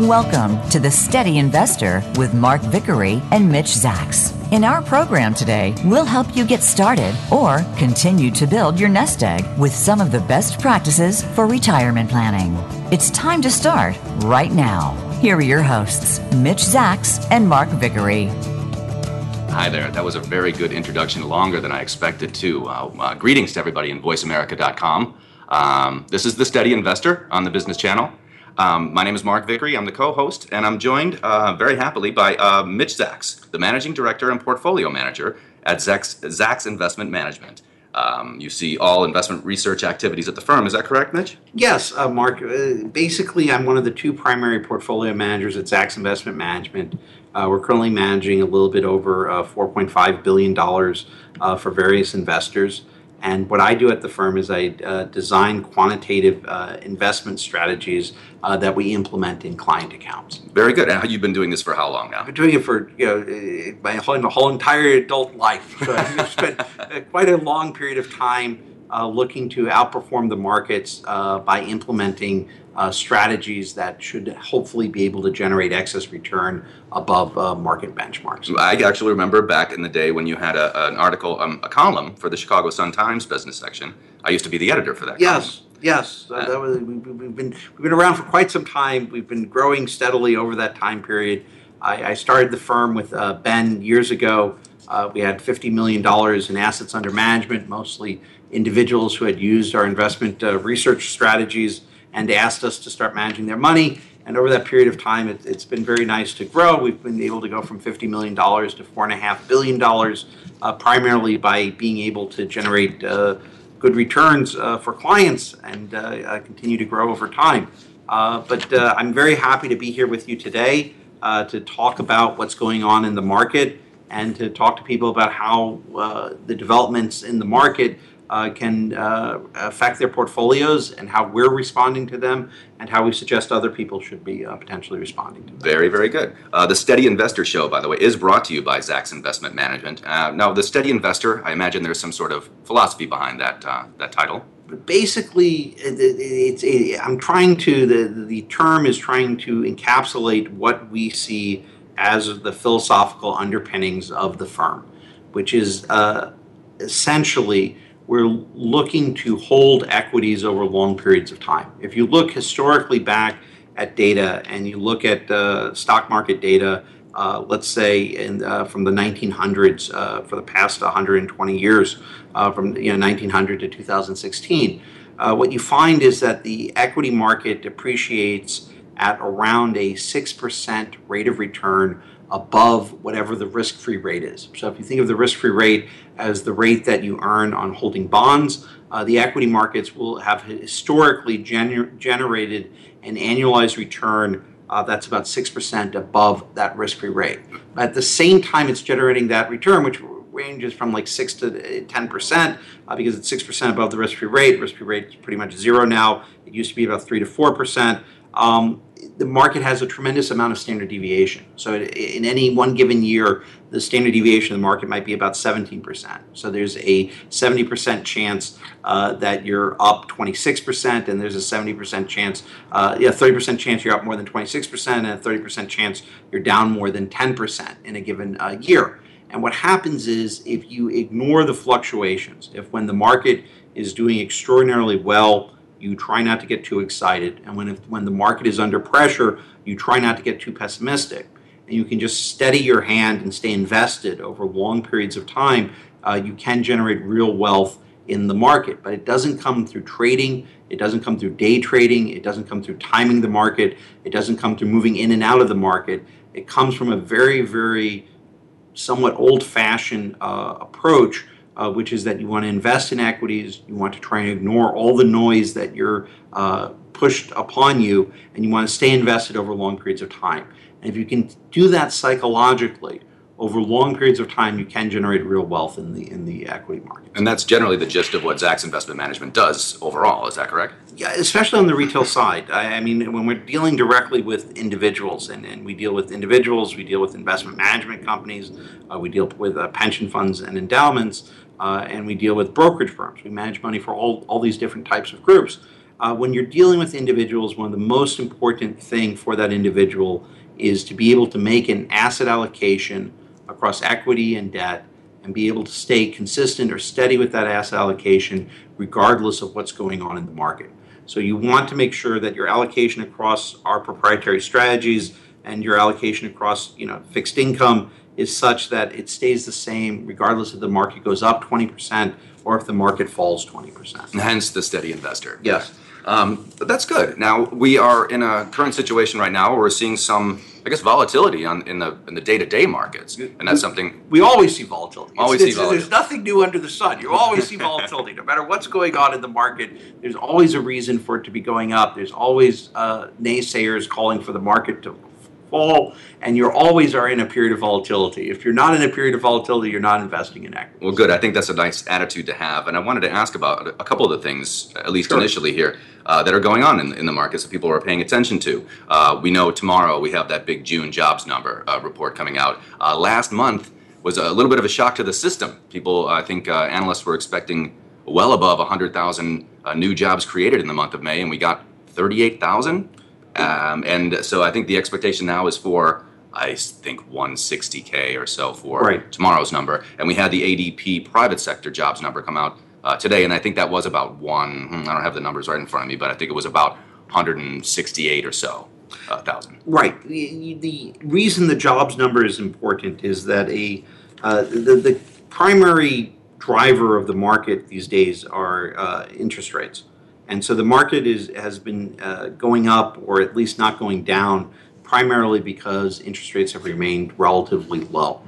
Welcome to The Steady Investor with Mark Vickery and Mitch Zacks. In our program today, we'll help you get started or continue to build your nest egg with some of the best practices for retirement planning. It's time to start right now. Here are your hosts, Mitch Zacks and Mark Vickery. Hi there. That was a very good introduction, longer than I expected to. Uh, uh, greetings to everybody in voiceamerica.com. Um, this is The Steady Investor on the Business Channel. Um, my name is Mark Vickery. I'm the co-host, and I'm joined uh, very happily by uh, Mitch Zacks, the managing director and portfolio manager at Zacks, Investment Management. Um, you see all investment research activities at the firm. Is that correct, Mitch? Yes, uh, Mark. Uh, basically, I'm one of the two primary portfolio managers at Zacks Investment Management. Uh, we're currently managing a little bit over uh, $4.5 billion for various investors. And what I do at the firm is I uh, design quantitative uh, investment strategies uh, that we implement in client accounts. Very good. And you've been doing this for how long now? I've been doing it for you know my whole, whole entire adult life. So I've spent uh, quite a long period of time uh, looking to outperform the markets uh, by implementing uh, strategies that should hopefully be able to generate excess return above uh, market benchmarks. I actually remember back in the day when you had a, an article, um, a column for the Chicago Sun Times business section. I used to be the editor for that. Yes. Column. Yes, that was, we, have been we've been around for quite some time. We've been growing steadily over that time period. I, I started the firm with uh, Ben years ago. Uh, we had $50 million in assets under management, mostly individuals who had used our investment uh, research strategies and asked us to start managing their money. And over that period of time, it, has been very nice to grow. We've been able to go from $50 million to $4.5 billion, uh, primarily by being able to generate uh, good returns uh, for clients and uh, uh, continue to grow over time. but I'm very happy to be here with you today to talk about what's going on in the market and to talk to people about how the developments in the market uh, can uh, affect their portfolios and how we're responding to them and how we suggest other people should be uh, potentially responding to them. Very, very good. Uh, the Steady Investor Show, by the way, is brought to you by Zacks Investment Management. Uh, now, the Steady Investor, I imagine there's some sort of philosophy behind that, uh, that title. But Basically, it's, it, I'm trying to, the, the term is trying to encapsulate what we see as the philosophical underpinnings of the firm, which is essentially we're looking to hold equities over long periods of time. If you look historically back at data and you look at uh, stock market data, uh, let's say in, uh, from the 1900s uh, for the past 120 years, uh, from you know 1900 to 2016, uh, what you find is that the equity market depreciates at around a six percent rate of return above whatever the risk free rate is. So if you think of the risk free rate as the rate that you earn on holding bonds, uh, the equity markets will have historically gener- generated an annualized return uh, that's about 6% above that risk free rate. At the same time, it's generating that return, which ranges from like 6 to 10% uh, because it's 6% above the risk free rate. Risk free rate is pretty much zero now. It used to be about 3 to 4%. Um, the market has a tremendous amount of standard deviation. So in any one given year, the standard deviation of the market might be about 17%. So there's a 70% chance uh, that you're up 26%, and there's a 70% chance, uh, yeah, 30% chance you're up more than 26%, and a 30% chance you're down more than 10% in a given uh, year. And what happens is if you ignore the fluctuations, if when the market is doing extraordinarily well, you try not to get too excited. And when, if, when the market is under pressure, you try not to get too pessimistic. And you can just steady your hand and stay invested over long periods of time. Uh, you can generate real wealth in the market. But it doesn't come through trading, it doesn't come through day trading, it doesn't come through timing the market, it doesn't come through moving in and out of the market. It comes from a very, very somewhat old fashioned uh, approach uh, which is that you want to invest in equities, you want to try and ignore all the noise that you're uh, pushed upon you, and you want to stay invested over long periods of time. And if you can do that psychologically, over long periods of time, you can generate real wealth in the in the equity market. And that's generally the gist of what Zacks Investment Management does overall. Is that correct? Yeah, especially on the retail side. I, I mean, when we're dealing directly with individuals, and, and we deal with individuals, we deal with investment management companies, uh, we deal with uh, pension funds and endowments uh, and we deal with brokerage firms. We manage money for all, all these different types of groups. uh, when you're dealing with individuals, one of the most important thing for that individual is to be able to make an asset allocation across equity and debt and be able to stay consistent or steady with that asset allocation regardless of what's going on in the market. So you want to make sure that your allocation across our proprietary strategies and your allocation across, you know, fixed income is such that it stays the same regardless if the market goes up 20% or if the market falls 20%. Hence the steady investor. Yes. Um, that's good. Now we are in a current situation right now where we're seeing some, I guess, volatility on in the in the day to day markets, and that's something. We always see volatility. It's- Always see it's- There's nothing new under the sun. You always see volatility, no matter what's going on in the market. There's always a reason for it to be going up. There's always uh, naysayers calling for the market to fall, and you always are in a period of volatility. If you're not in a period of volatility, you're not investing in equities. Well, good. I think that's a nice attitude to have, and I wanted to ask about a couple of the things, at least Sure. initially here, uh, that are going on in, in the markets that people are paying attention to. Uh, we know tomorrow we have that big June jobs number uh, report coming out. Uh, last month was a little bit of a shock to the system. People, I think, uh, analysts were expecting well above 100,000 uh, new jobs created in the month of May, and we got 38,000. Um, and so I think the expectation now is for, I think, 160K or so for Right. tomorrow's number. And we had the ADP private sector jobs number come out uh, today, and I think that was about one, hmm, I don't have the numbers right in front of me, but I think it was about 168 or so uh, thousand. Right. The, the reason the jobs number is important is that a uh, the, the primary driver of the market these days are uh, interest rates, and so the market is has been uh, going up or at least not going down primarily because interest rates have remained relatively low.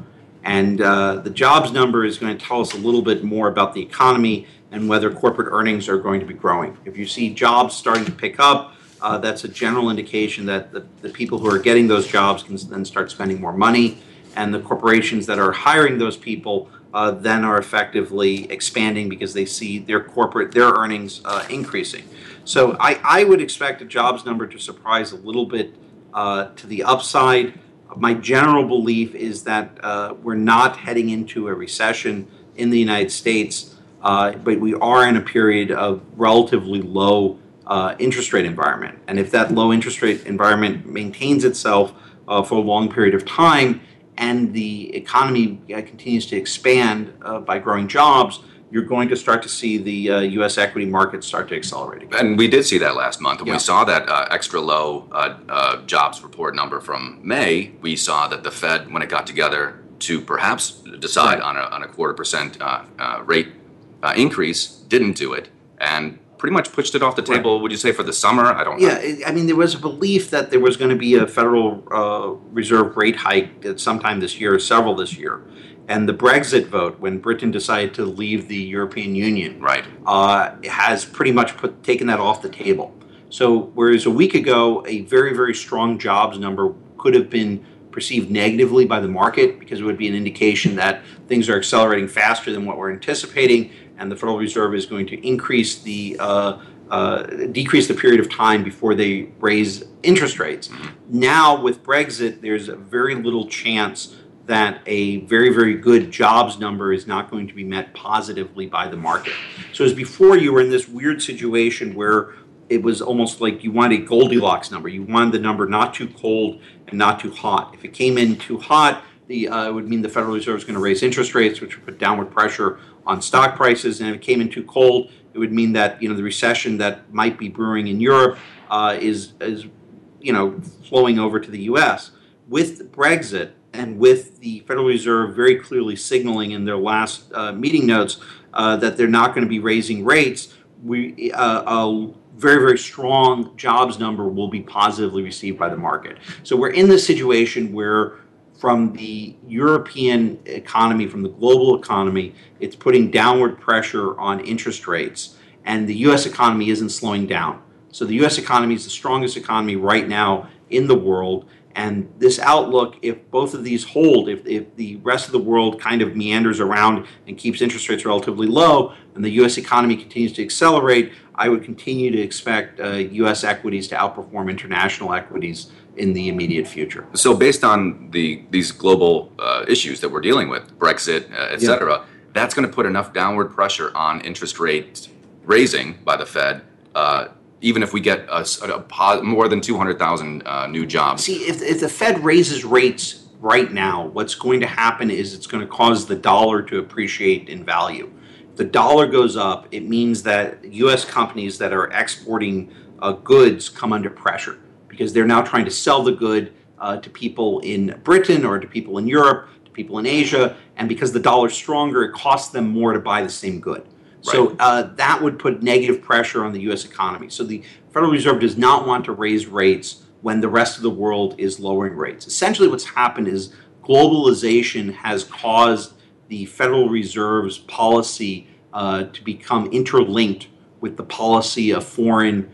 And uh, the jobs number is going to tell us a little bit more about the economy and whether corporate earnings are going to be growing. If you see jobs starting to pick up, uh, that's a general indication that the, the people who are getting those jobs can then start spending more money, and the corporations that are hiring those people uh, then are effectively expanding because they see their corporate their earnings uh, increasing. So I, I would expect a jobs number to surprise a little bit uh, to the upside. My general belief is that uh, we're not heading into a recession in the United States, uh, but we are in a period of relatively low uh, interest rate environment. And if that low interest rate environment maintains itself for a long period of time, and the economy uh, continues to expand uh, by growing jobs, you're going to start to see the uh, U.S. equity market start to accelerate again. And we did see that last month. When Yeah. we saw that uh, extra low uh, uh, jobs report number from May, we saw that the Fed, when it got together to perhaps decide Right. on, a, on a quarter percent uh, uh, rate uh, increase, didn't do it. And pretty much pushed it off the table, would you say, for the summer? I don't Yeah, know. I mean, there was a belief that there was going to be a Federal uh, Reserve rate hike at sometime this year, several this year. And the Brexit vote, when Britain decided to leave the European Union, Right. uh, has pretty much put, taken that off the table. So, whereas a week ago, a very, very strong jobs number could have been perceived negatively by the market because it would be an indication that things are accelerating faster than what we're anticipating, and the Federal Reserve is going to increase the uh, uh, decrease the period of time before they raise interest rates. Now, with Brexit, there's a very little chance that a very, very good jobs number is not going to be met positively by the market. So, as before, you were in this weird situation where it was almost like you wanted a Goldilocks number. You wanted the number not too cold and not too hot. If it came in too hot, the, uh, it would mean the Federal Reserve is going to raise interest rates, which would put downward pressure on stock prices. And if it came in too cold, it would mean that you know the recession that might be brewing in Europe uh, is is you know flowing over to the U.S. With Brexit and with the Federal Reserve very clearly signaling in their last uh, meeting notes uh, that they're not going to be raising rates, we uh, a very very strong jobs number will be positively received by the market. So we're in this situation where from the European economy, from the global economy, it's putting downward pressure on interest rates, and the U.S. economy isn't slowing down. So the U.S. economy is the strongest economy right now in the world, and this outlook, if both of these hold, if, if the rest of the world kind of meanders around and keeps interest rates relatively low, and the U.S. economy continues to accelerate, I would continue to expect uh, U.S. equities to outperform international equities in the immediate future. So, based on the these global uh, issues that we're dealing with, Brexit, uh, et Yeah. cetera, that's going to put enough downward pressure on interest rates raising by the Fed uh, even if we get a, a, a more than 200,000 uh, new jobs. See, if, if the Fed raises rates right now, what's going to happen is it's going to cause the dollar to appreciate in value. If the dollar goes up, it means that U.S. companies that are exporting uh, goods come under pressure because they're now trying to sell the good uh, to people in Britain or to people in Europe, to people in Asia, and because the dollar's stronger, it costs them more to buy the same good. Right. So uh, that would put negative pressure on the U.S. economy. So the Federal Reserve does not want to raise rates when the rest of the world is lowering rates. Essentially, what's happened is globalization has caused the Federal Reserve's policy uh, to become interlinked with the policy of foreign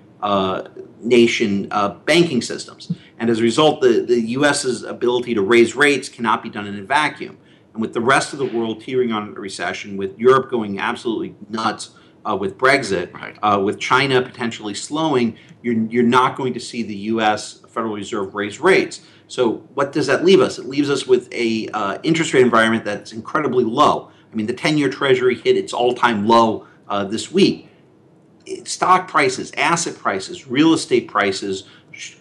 nation uh, banking systems. And as a result, the, the US's ability to raise rates cannot be done in a vacuum. And with the rest of the world teetering on a recession, with Europe going absolutely nuts uh, with Brexit, right. uh, with China potentially slowing, you're, you're not going to see the U.S. Federal Reserve raise rates. So what does that leave us? It leaves us with a uh, interest rate environment that's incredibly low. I mean, the 10-year Treasury hit its all-time low uh, this week. Stock prices, asset prices, real estate prices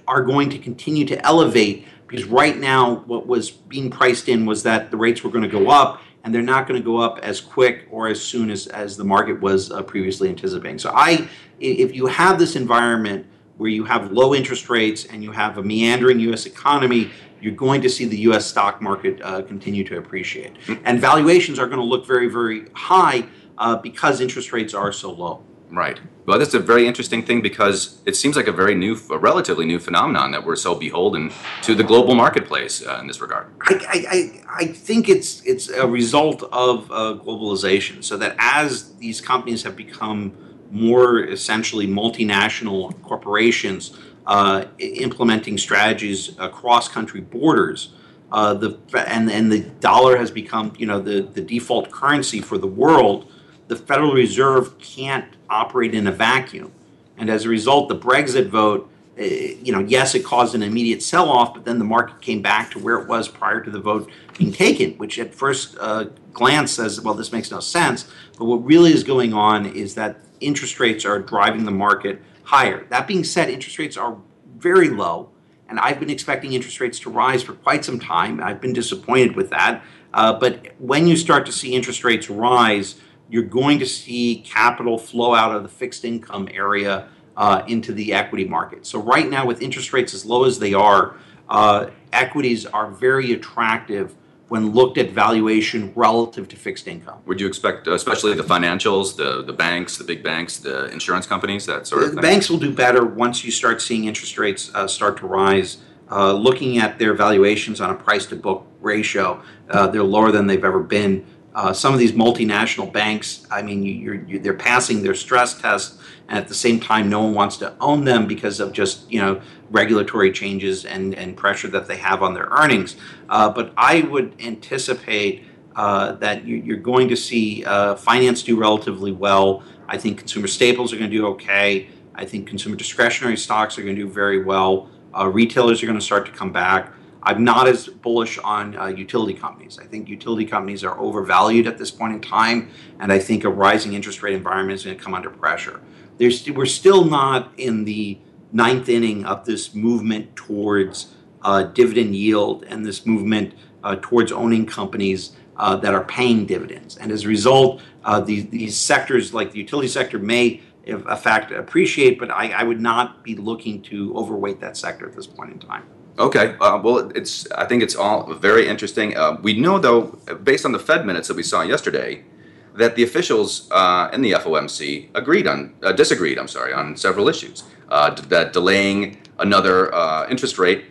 are going to continue to elevate because right now what was being priced in was that the rates were going to go up and they're not going to go up as quick or as soon as, as the market was uh, previously anticipating. So I, if you have this environment where you have low interest rates and you have a meandering U.S. economy, you're going to see the U.S. stock market uh, continue to appreciate. Mm-hmm. And valuations are going to look very, very high uh, because interest rates are so low. Right. Well, that's a very interesting thing because it seems like a very new, a relatively new phenomenon that we're so beholden to the global marketplace uh, in this regard. I, I, I think it's it's a result of uh, globalization. So that as these companies have become more essentially multinational corporations uh, implementing strategies across country borders, uh, the and and the dollar has become you know the the default currency for the world the Federal Reserve can't operate in a vacuum. And as a result, the Brexit vote, uh, you know, yes, it caused an immediate sell off, but then the market came back to where it was prior to the vote being taken, which at first uh, glance says, well, this makes no sense. But what really is going on is that interest rates are driving the market higher. That being said, interest rates are very low, and I've been expecting interest rates to rise for quite some time. I've been disappointed with that. Uh, but when you start to see interest rates rise, you're going to see capital flow out of the fixed income area uh, into the equity market. So right now, with interest rates as low as they are, uh, equities are very attractive when looked at valuation relative to fixed income. Would you expect, especially the financials, the, the banks, the big banks, the insurance companies, that sort of the thing? Banks will do better once you start seeing interest rates uh, start to rise. Uh, looking at their valuations on a price to book ratio, uh, they're lower than they've ever been. Uh, some of these multinational banks, I mean, you, you're, they're passing their stress tests, and at the same time, no one wants to own them because of just you know regulatory changes and, and pressure that they have on their earnings. Uh, but I would anticipate uh, that you, are going to see uh, finance do relatively well. I think consumer staples are going to do okay. I think consumer discretionary stocks are going to do very well. Uh, retailers are going to start to come back. I'm not as bullish on uh, utility companies. I think utility companies are overvalued at this point in time, and I think a rising interest rate environment is going to come under pressure. There's, we're still not in the ninth inning of this movement towards uh, dividend yield and this movement uh, towards owning companies uh, that are paying dividends. And as a result, uh, these, these sectors, like the utility sector, may in fact appreciate, but I, I would not be looking to overweight that sector at this point in time. Okay. Uh, well, it's. I think it's all very interesting. Uh, we know, though, based on the Fed minutes that we saw yesterday, that the officials uh, in the FOMC agreed on, uh, disagreed. I'm sorry, on several issues. Uh, that delaying another uh, interest rate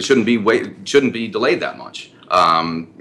shouldn't be wait, shouldn't be delayed that much um,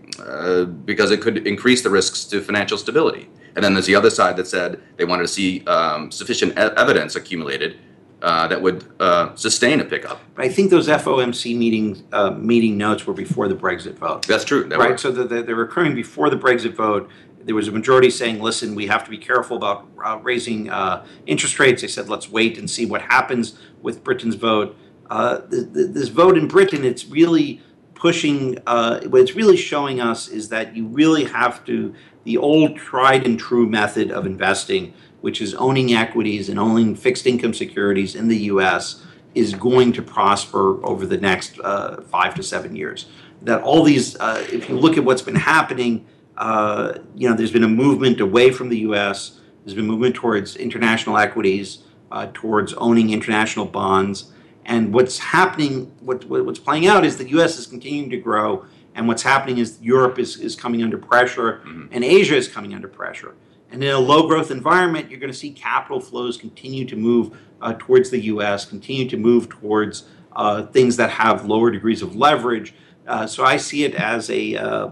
because it could increase the risks to financial stability. And then there's the other side that said they wanted to see um, sufficient e- evidence accumulated uh, that would uh, sustain a pickup. But I think those FOMC meetings uh, meeting notes were before the Brexit vote. That's true. That right. So they're, they're occurring before the Brexit vote. There was a majority saying, "Listen, we have to be careful about uh, raising uh, interest rates." They said, "Let's wait and see what happens with Britain's vote." Uh, the, the, this vote in Britain, it's really pushing. what it's really showing us is that you really have to the old tried and true method of investing which is owning equities and owning fixed income securities in the US, is going to prosper over the next uh, five to seven years. That all these, uh, if you look at what's been happening, uh, you know, there's been a movement away from the US, there's been movement towards international equities, uh, towards owning international bonds. And what's happening, what, what's playing out is the US is continuing to grow, and what's happening is Europe is, is coming under pressure, mm-hmm. and Asia is coming under pressure. And in a low growth environment, you're going to see capital flows continue to move uh, towards the US, continue to move towards uh, things that have lower degrees of leverage. Uh, so I see it as a uh,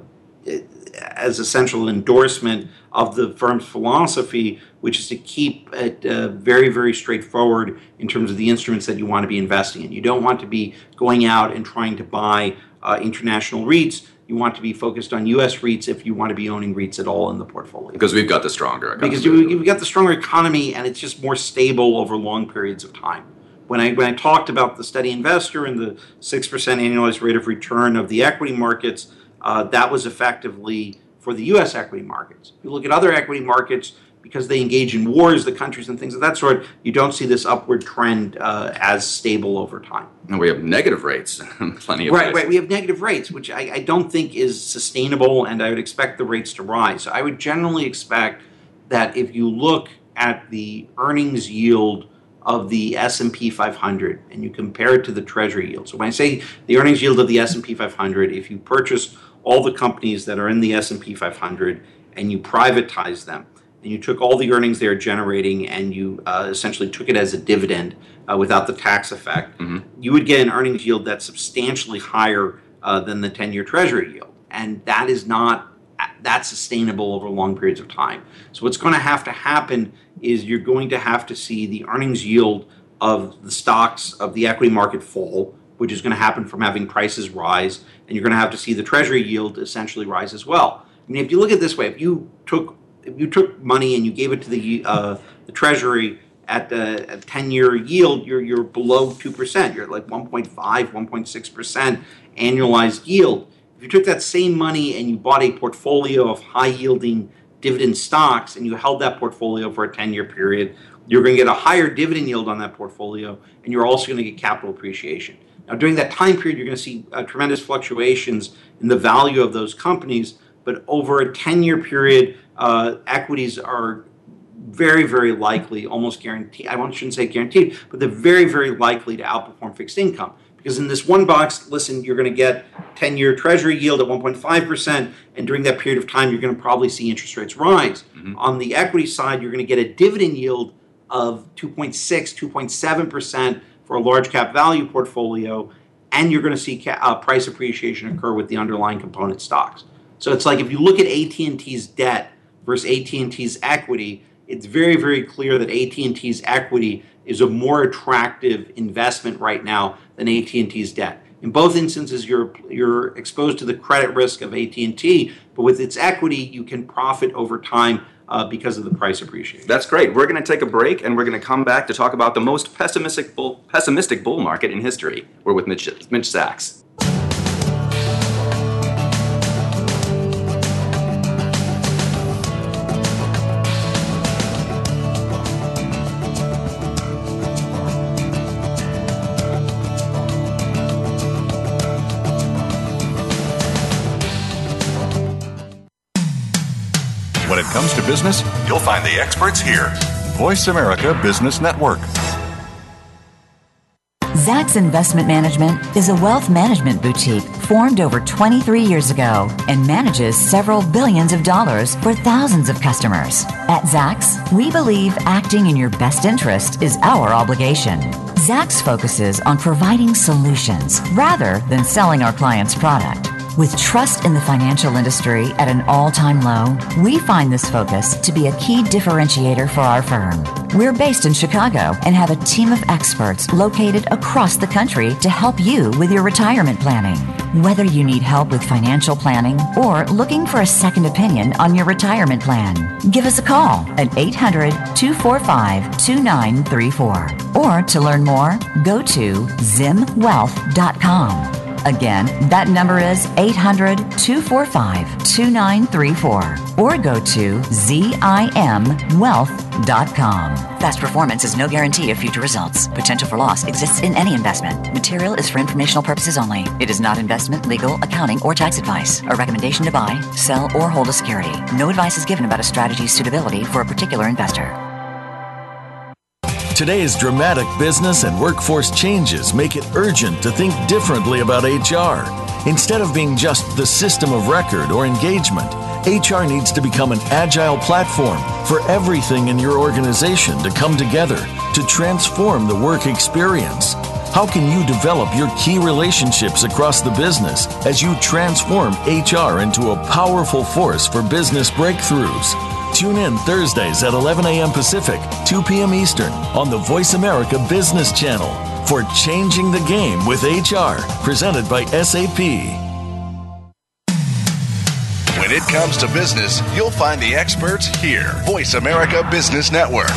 as essential endorsement of the firm's philosophy, which is to keep it uh, very, very straightforward in terms of the instruments that you want to be investing in. You don't want to be going out and trying to buy uh, international REITs you want to be focused on U.S. REITs if you want to be owning REITs at all in the portfolio. Because we've got the stronger economy. Because we've got the stronger economy, and it's just more stable over long periods of time. When I when I talked about the steady investor and the six percent annualized rate of return of the equity markets, uh, that was effectively for the U.S. equity markets. If you look at other equity markets, because they engage in wars, the countries and things of that sort, you don't see this upward trend uh, as stable over time. And we have negative rates, and plenty of right, right. We have negative rates, which I, I, don't think is sustainable, and I would expect the rates to rise. So I would generally expect that if you look at the earnings yield of the S&P 500 and you compare it to the Treasury yield. So when I say the earnings yield of the S&P 500, if you purchase all the companies that are in the S&P 500 and you privatize them and you took all the earnings they are generating and you uh, essentially took it as a dividend uh, without the tax effect, mm-hmm. you would get an earnings yield that's substantially higher uh, than the 10 year treasury yield. And that is not that sustainable over long periods of time. So what's going to have to happen is you're going to have to see the earnings yield of the stocks of the equity market fall, which is going to happen from having prices rise, and you're going to have to see the treasury yield essentially rise as well. I mean, if you look at it this way, if you took you took money and you gave it to the uh, the Treasury at the 10 year yield, you're, you're below 2%. You're at like 1.5, 1.6% annualized yield. If you took that same money and you bought a portfolio of high yielding dividend stocks and you held that portfolio for a 10 year period, you're going to get a higher dividend yield on that portfolio and you're also going to get capital appreciation. Now, during that time period, you're going to see uh, tremendous fluctuations in the value of those companies, but over a 10 year period, uh, equities are very, very likely, almost guaranteed, I shouldn't say guaranteed, but they're very, very likely to outperform fixed income. Because in this one box, listen, you're going to get 10 year treasury yield at 1.5%, and during that period of time, you're going to probably see interest rates rise. Mm-hmm. On the equity side, you're going to get a dividend yield of 2.6, 2.7% for a large cap value portfolio, and you're going to see ca- uh, price appreciation occur with the underlying component stocks. So it's like if you look at AT&T's debt versus AT&T's equity, it's very very clear that AT&T's equity is a more attractive investment right now than AT&T's debt. In both instances, you're you're exposed to the credit risk of AT&T, but with its equity, you can profit over time uh, because of the price appreciation. That's great. We're going to take a break, and we're going to come back to talk about the most pessimistic bull, pessimistic bull market in history. We're with Mitch, Mitch Zacks. Business, you'll find the experts here. Voice America Business Network. Zacks Investment Management is a wealth management boutique formed over 23 years ago and manages several billions of dollars for thousands of customers. At Zacks, we believe acting in your best interest is our obligation. Zacks focuses on providing solutions rather than selling our clients' product. With trust in the financial industry at an all time low, we find this focus to be a key differentiator for our firm. We're based in Chicago and have a team of experts located across the country to help you with your retirement planning. Whether you need help with financial planning or looking for a second opinion on your retirement plan, give us a call at 800 245 2934. Or to learn more, go to zimwealth.com. Again, that number is 800 245 2934 or go to ZIMWealth.com. Past performance is no guarantee of future results. Potential for loss exists in any investment. Material is for informational purposes only. It is not investment, legal, accounting, or tax advice. A recommendation to buy, sell, or hold a security. No advice is given about a strategy's suitability for a particular investor. Today's dramatic business and workforce changes make it urgent to think differently about HR. Instead of being just the system of record or engagement, HR needs to become an agile platform for everything in your organization to come together to transform the work experience. How can you develop your key relationships across the business as you transform HR into a powerful force for business breakthroughs? Tune in Thursdays at 11 a.m. Pacific, 2 p.m. Eastern on the Voice America Business Channel for Changing the Game with HR, presented by SAP. When it comes to business, you'll find the experts here. Voice America Business Network.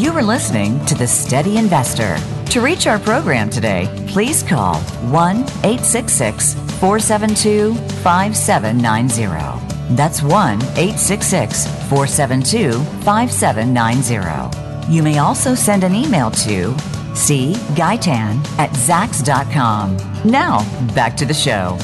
You are listening to The Steady Investor. To reach our program today, please call 1 866 472 5790. That's 1 866 472 5790. You may also send an email to cguytan at zacks.com. Now, back to the show.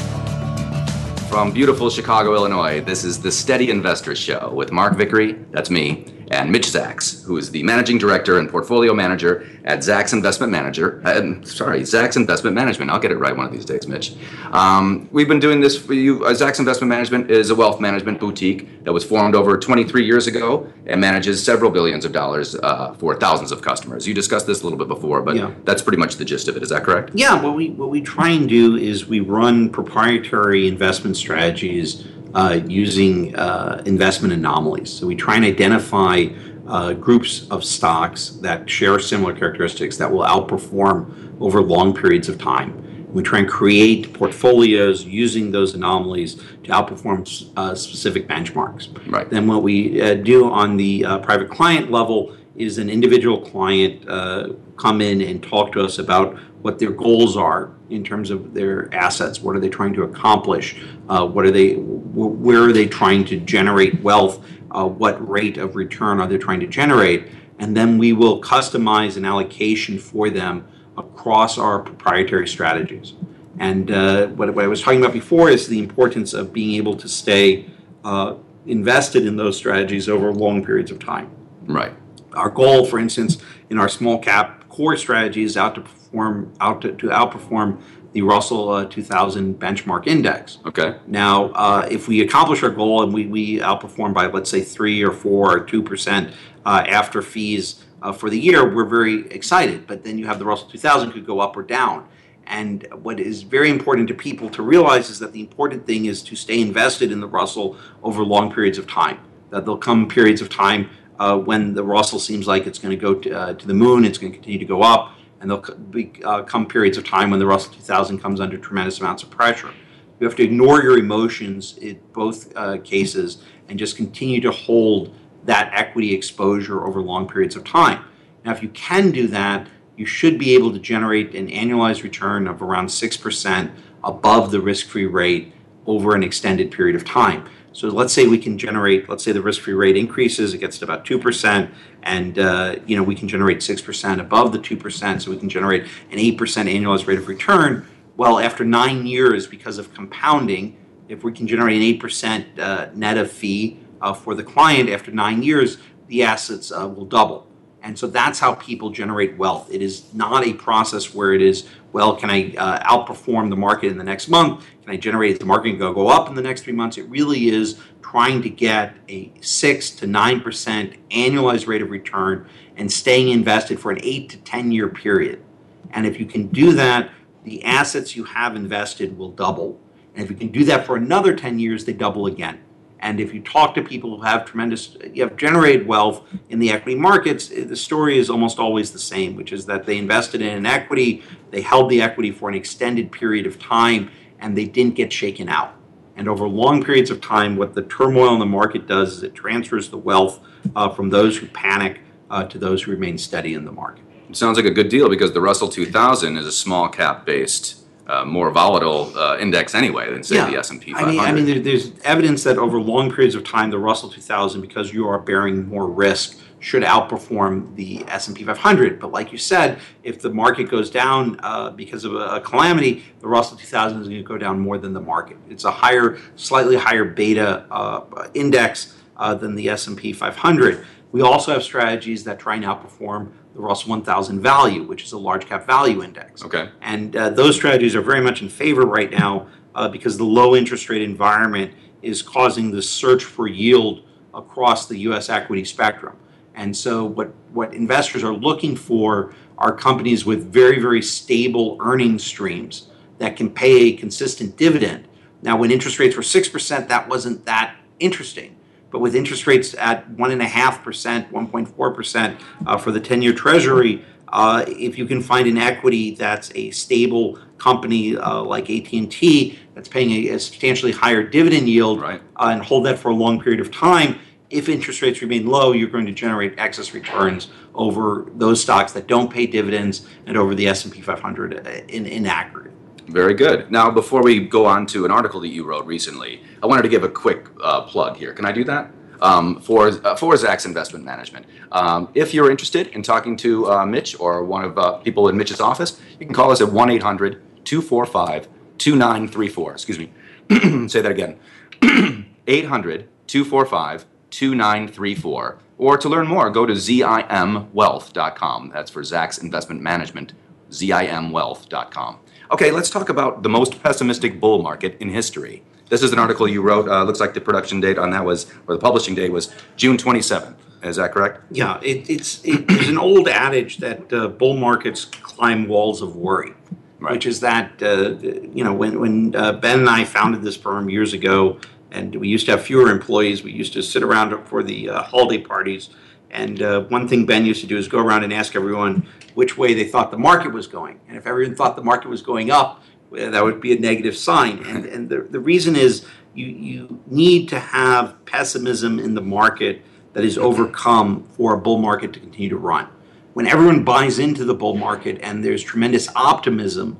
From beautiful Chicago, Illinois, this is the Steady Investor Show with Mark Vickery, that's me, and Mitch Zacks, who is the managing director and portfolio manager at Zacks Investment Manager. Uh, sorry, Zacks Investment Management. I'll get it right one of these days, Mitch. Um, we've been doing this for you. Uh, Zacks Investment Management is a wealth management boutique that was formed over 23 years ago and manages several billions of dollars uh, for thousands of customers. You discussed this a little bit before, but Yeah. that's pretty much the gist of it. Is that correct? Yeah, what we what we try and do is we run proprietary investment strategies uh, using uh, investment anomalies. So we try and identify uh, groups of stocks that share similar characteristics that will outperform over long periods of time. We try and create portfolios using those anomalies to outperform uh, specific benchmarks. Right. Then what we uh, do on the uh, private client level is an individual client uh, come in and talk to us about what their goals are in terms of their assets. What are they trying to accomplish? Uh, what are they? Wh- where are they trying to generate wealth? Uh, what rate of return are they trying to generate? And then we will customize an allocation for them across our proprietary strategies. And uh, what, what I was talking about before is the importance of being able to stay uh, invested in those strategies over long periods of time. Right. Our goal, for instance, in our small cap core strategy is out to perform out to, to outperform the Russell uh, 2000 benchmark index. Okay. Now, uh, if we accomplish our goal and we, we outperform by, let's say, three or four or two percent uh, after fees uh, for the year, we're very excited. But then you have the Russell 2000 could go up or down. And what is very important to people to realize is that the important thing is to stay invested in the Russell over long periods of time. That there'll come periods of time uh, when the Russell seems like it's going to go to, uh, to the moon, it's going to continue to go up, and there'll be, uh, come periods of time when the Russell 2000 comes under tremendous amounts of pressure. You have to ignore your emotions in both uh, cases and just continue to hold that equity exposure over long periods of time. Now, if you can do that, you should be able to generate an annualized return of around 6% above the risk free rate over an extended period of time. So let's say we can generate, let's say the risk-free rate increases, it gets to about two percent, and uh, you know we can generate six percent above the two percent, so we can generate an eight percent annualized rate of return. Well, after nine years, because of compounding, if we can generate an eight percent uh, net of fee uh, for the client after nine years, the assets uh, will double. And so that's how people generate wealth. It is not a process where it is, well, can I uh, outperform the market in the next month? Can I generate the market to go up in the next three months? It really is trying to get a six to nine percent annualized rate of return and staying invested for an eight to ten year period. And if you can do that, the assets you have invested will double. And if you can do that for another 10 years, they double again. And if you talk to people who have tremendous, you have generated wealth in the equity markets, the story is almost always the same, which is that they invested in an equity, they held the equity for an extended period of time, and they didn't get shaken out. And over long periods of time, what the turmoil in the market does is it transfers the wealth uh, from those who panic uh, to those who remain steady in the market. It sounds like a good deal because the Russell 2000 is a small cap based, uh, more volatile uh, index anyway than say the S&P 500. I mean, I mean, there, there's evidence that over long periods of time, the Russell 2000, because you are bearing more risk, should outperform the S&P 500. But like you said, if the market goes down uh, because of a, a, calamity, the Russell 2000 is going to go down more than the market. It's a higher, slightly higher beta uh, index uh, than the S&P 500. We also have strategies that try and outperform the Russell 1000 value, which is a large cap value index. Okay. And uh, those strategies are very much in favor right now uh, because the low interest rate environment is causing the search for yield across the U.S. equity spectrum. And so, what, what investors are looking for are companies with very, very stable earning streams that can pay a consistent dividend. Now, when interest rates were 6%, that wasn't that interesting. But with interest rates at 1.5%, 1.4% uh, for the 10 year Treasury, uh, if you can find an equity that's a stable company uh, like AT&T that's paying a, a substantially higher dividend yield right. uh, and hold that for a long period of time, if interest rates remain low, you're going to generate excess returns over those stocks that don't pay dividends and over the S&P 500 uh, in, in aggregate. Very good. Now, before we go on to an article that you wrote recently, I wanted to give a quick uh, plug here. Can I do that? Um, for, uh, for Zacks Investment Management. Um, if you're interested in talking to uh, Mitch or one of uh, people in Mitch's office, you can call us at 1 800 245 2934. Excuse me. Say that again 800 245 2934. Or to learn more, go to zimwealth.com. That's for Zacks Investment Management, zimwealth.com. Okay, let's talk about the most pessimistic bull market in history. This is an article you wrote. Uh, looks like the production date on that was, or the publishing date was June 27th. Is that correct? Yeah, it, it's it, there's an old adage that uh, bull markets climb walls of worry, Right. which is that uh, you know when when uh, Ben and I founded this firm years ago, and we used to have fewer employees. We used to sit around for the uh, holiday parties, and uh, one thing Ben used to do is go around and ask everyone which way they thought the market was going, and if everyone thought the market was going up, that would be a negative sign. And and the the reason is you you need to have pessimism in the market that is overcome for a bull market to continue to run. When everyone buys into the bull market and there's tremendous optimism,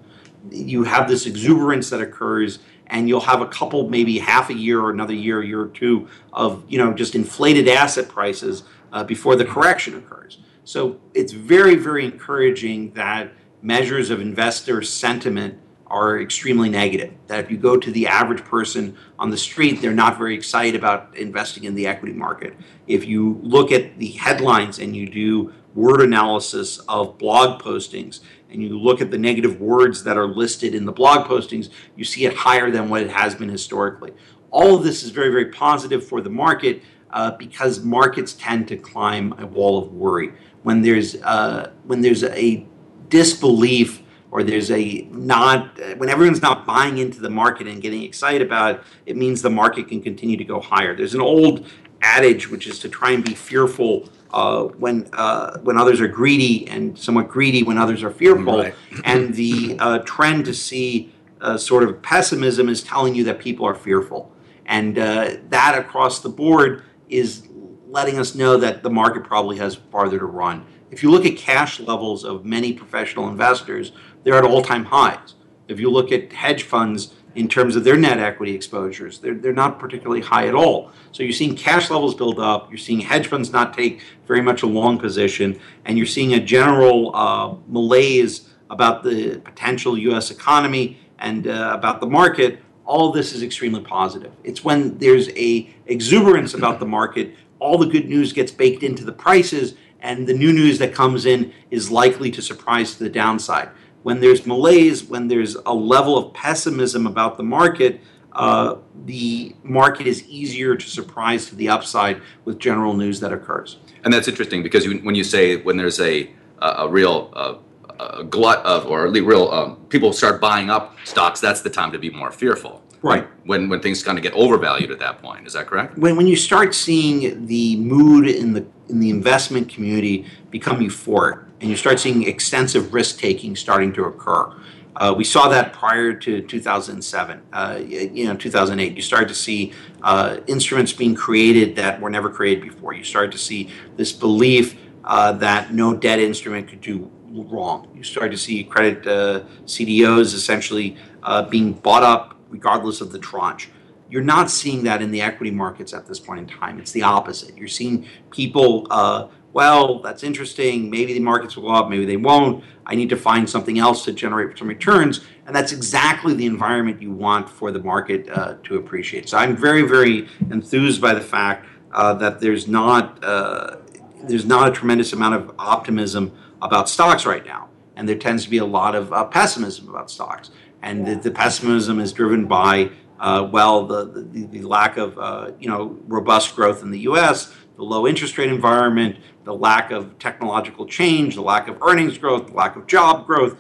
you have this exuberance that occurs and you'll have a couple maybe half a year or another year year or two of you know just inflated asset prices uh, before the correction occurs so it's very very encouraging that measures of investor sentiment are extremely negative that if you go to the average person on the street they're not very excited about investing in the equity market if you look at the headlines and you do word analysis of blog postings and you look at the negative words that are listed in the blog postings, you see it higher than what it has been historically. All of this is very, very positive for the market uh, because markets tend to climb a wall of worry. When there's uh, when there's a disbelief or there's a not when everyone's not buying into the market and getting excited about it, it means the market can continue to go higher. There's an old adage which is to try and be fearful uh, when uh, when others are greedy and somewhat greedy when others are fearful. Right. and the uh, trend to see uh, sort of pessimism is telling you that people are fearful, and uh, that across the board is letting us know that the market probably has farther to run. If you look at cash levels of many professional investors, they're at all-time highs. If you look at hedge funds in terms of their net equity exposures. They're, they're not particularly high at all. So you're seeing cash levels build up, you're seeing hedge funds not take very much a long position, and you're seeing a general uh, malaise about the potential U.S. economy and uh, about the market. All this is extremely positive. It's when there's a exuberance about the market, all the good news gets baked into the prices, and the new news that comes in is likely to surprise to the downside when there's malaise, when there's a level of pessimism about the market, uh, the market is easier to surprise to the upside with general news that occurs. And that's interesting because when you say when there's a a, a real uh, a glut of or a real um, people start buying up stocks, that's the time to be more fearful. Right. When when things kind of get overvalued at that point, is that correct? When, when you start seeing the mood in the in the investment community become euphoric, and you start seeing extensive risk taking starting to occur. Uh, we saw that prior to 2007, uh, you know, 2008. You started to see uh, instruments being created that were never created before. You started to see this belief uh, that no debt instrument could do wrong. You start to see credit uh, CDOs essentially uh, being bought up regardless of the tranche. You're not seeing that in the equity markets at this point in time. It's the opposite. You're seeing people, uh, well, that's interesting. Maybe the markets will go up, maybe they won't. I need to find something else to generate some returns. And that's exactly the environment you want for the market uh, to appreciate. So I'm very, very enthused by the fact uh, that there's not uh, there's not a tremendous amount of optimism about stocks right now, and there tends to be a lot of uh, pessimism about stocks. And the, the, pessimism is driven by uh, well the, the, the lack of uh, you know robust growth in the U.S., the low interest rate environment, the lack of technological change, the lack of earnings growth, the lack of job growth.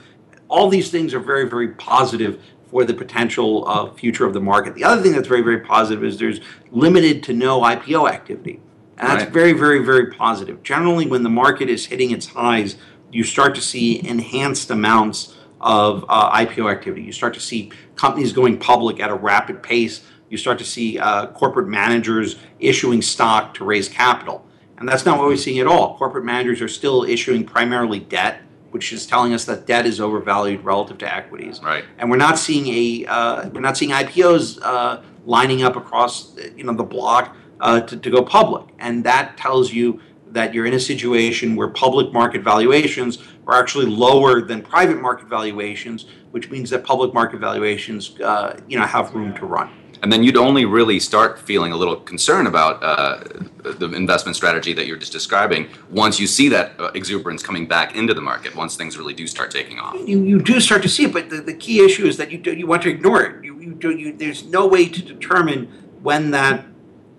All these things are very very positive for the potential uh, future of the market. The other thing that's very, very positive is there's limited to no IPO activity. And that's right. very, very, very positive. Generally, when the market is hitting its highs, you start to see enhanced amounts of uh, IPO activity. You start to see companies going public at a rapid pace. You start to see uh, corporate managers issuing stock to raise capital. And that's not what we're seeing at all. Corporate managers are still issuing primarily debt which is telling us that debt is overvalued relative to equities. Right. And we're not seeing a uh, we're not seeing IPOs uh, lining up across you know the block uh, to, to go public, and that tells you that you're in a situation where public market valuations are actually lower than private market valuations, which means that public market valuations uh, you know have room to run. And then you'd only really start feeling a little concern about uh, the investment strategy that you're just describing once you see that uh, exuberance coming back into the market once things really do start taking off. You, you do start to see it but the, the key issue is that you do, you want to ignore it. You, you do you, there's no way to determine when that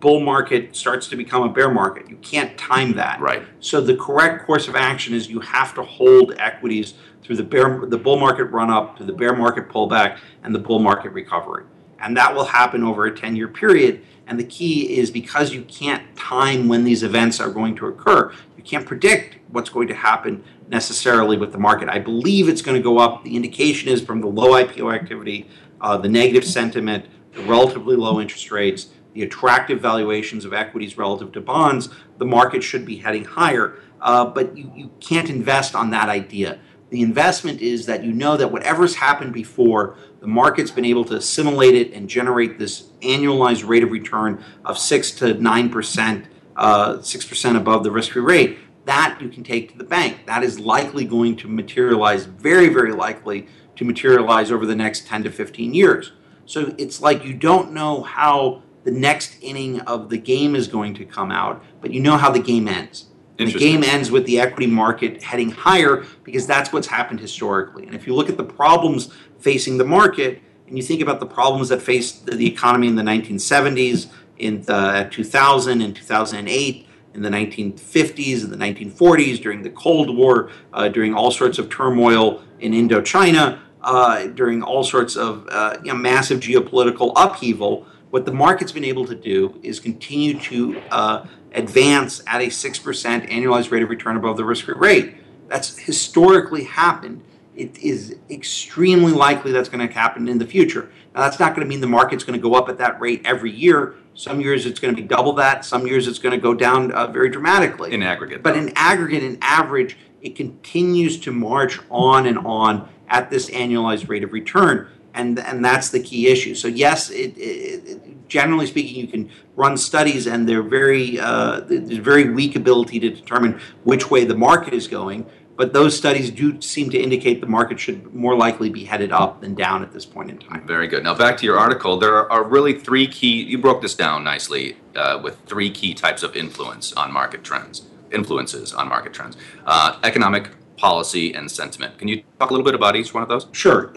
bull market starts to become a bear market you can't time that right so the correct course of action is you have to hold equities through the bear the bull market run up to the bear market pullback and the bull market recovery and that will happen over a 10 year period. And the key is because you can't time when these events are going to occur, you can't predict what's going to happen necessarily with the market. I believe it's going to go up. The indication is from the low IPO activity, uh, the negative sentiment, the relatively low interest rates, the attractive valuations of equities relative to bonds, the market should be heading higher. Uh, but you, you can't invest on that idea. The investment is that you know that whatever's happened before, the market's been able to assimilate it and generate this annualized rate of return of 6 to 9%, uh, 6% above the risk free rate. That you can take to the bank. That is likely going to materialize, very, very likely to materialize over the next 10 to 15 years. So it's like you don't know how the next inning of the game is going to come out, but you know how the game ends. And the game ends with the equity market heading higher because that's what's happened historically. And if you look at the problems facing the market, and you think about the problems that faced the economy in the 1970s, in the 2000 and 2008, in the 1950s and the 1940s, during the Cold War, uh, during all sorts of turmoil in Indochina, uh, during all sorts of uh, you know, massive geopolitical upheaval, what the market's been able to do is continue to uh, advance at a 6% annualized rate of return above the risk rate. That's historically happened. It is extremely likely that's going to happen in the future. Now, that's not going to mean the market's going to go up at that rate every year. Some years it's going to be double that. Some years it's going to go down uh, very dramatically. In aggregate. But in aggregate, in average, it continues to march on and on at this annualized rate of return and and that's the key issue. So yes, it, it, it, generally speaking, you can run studies, and they're very uh, there's very weak ability to determine which way the market is going. But those studies do seem to indicate the market should more likely be headed up than down at this point in time. Very good. Now back to your article. There are really three key. You broke this down nicely uh, with three key types of influence on market trends. Influences on market trends: uh, economic, policy, and sentiment. Can you talk a little bit about each one of those? Sure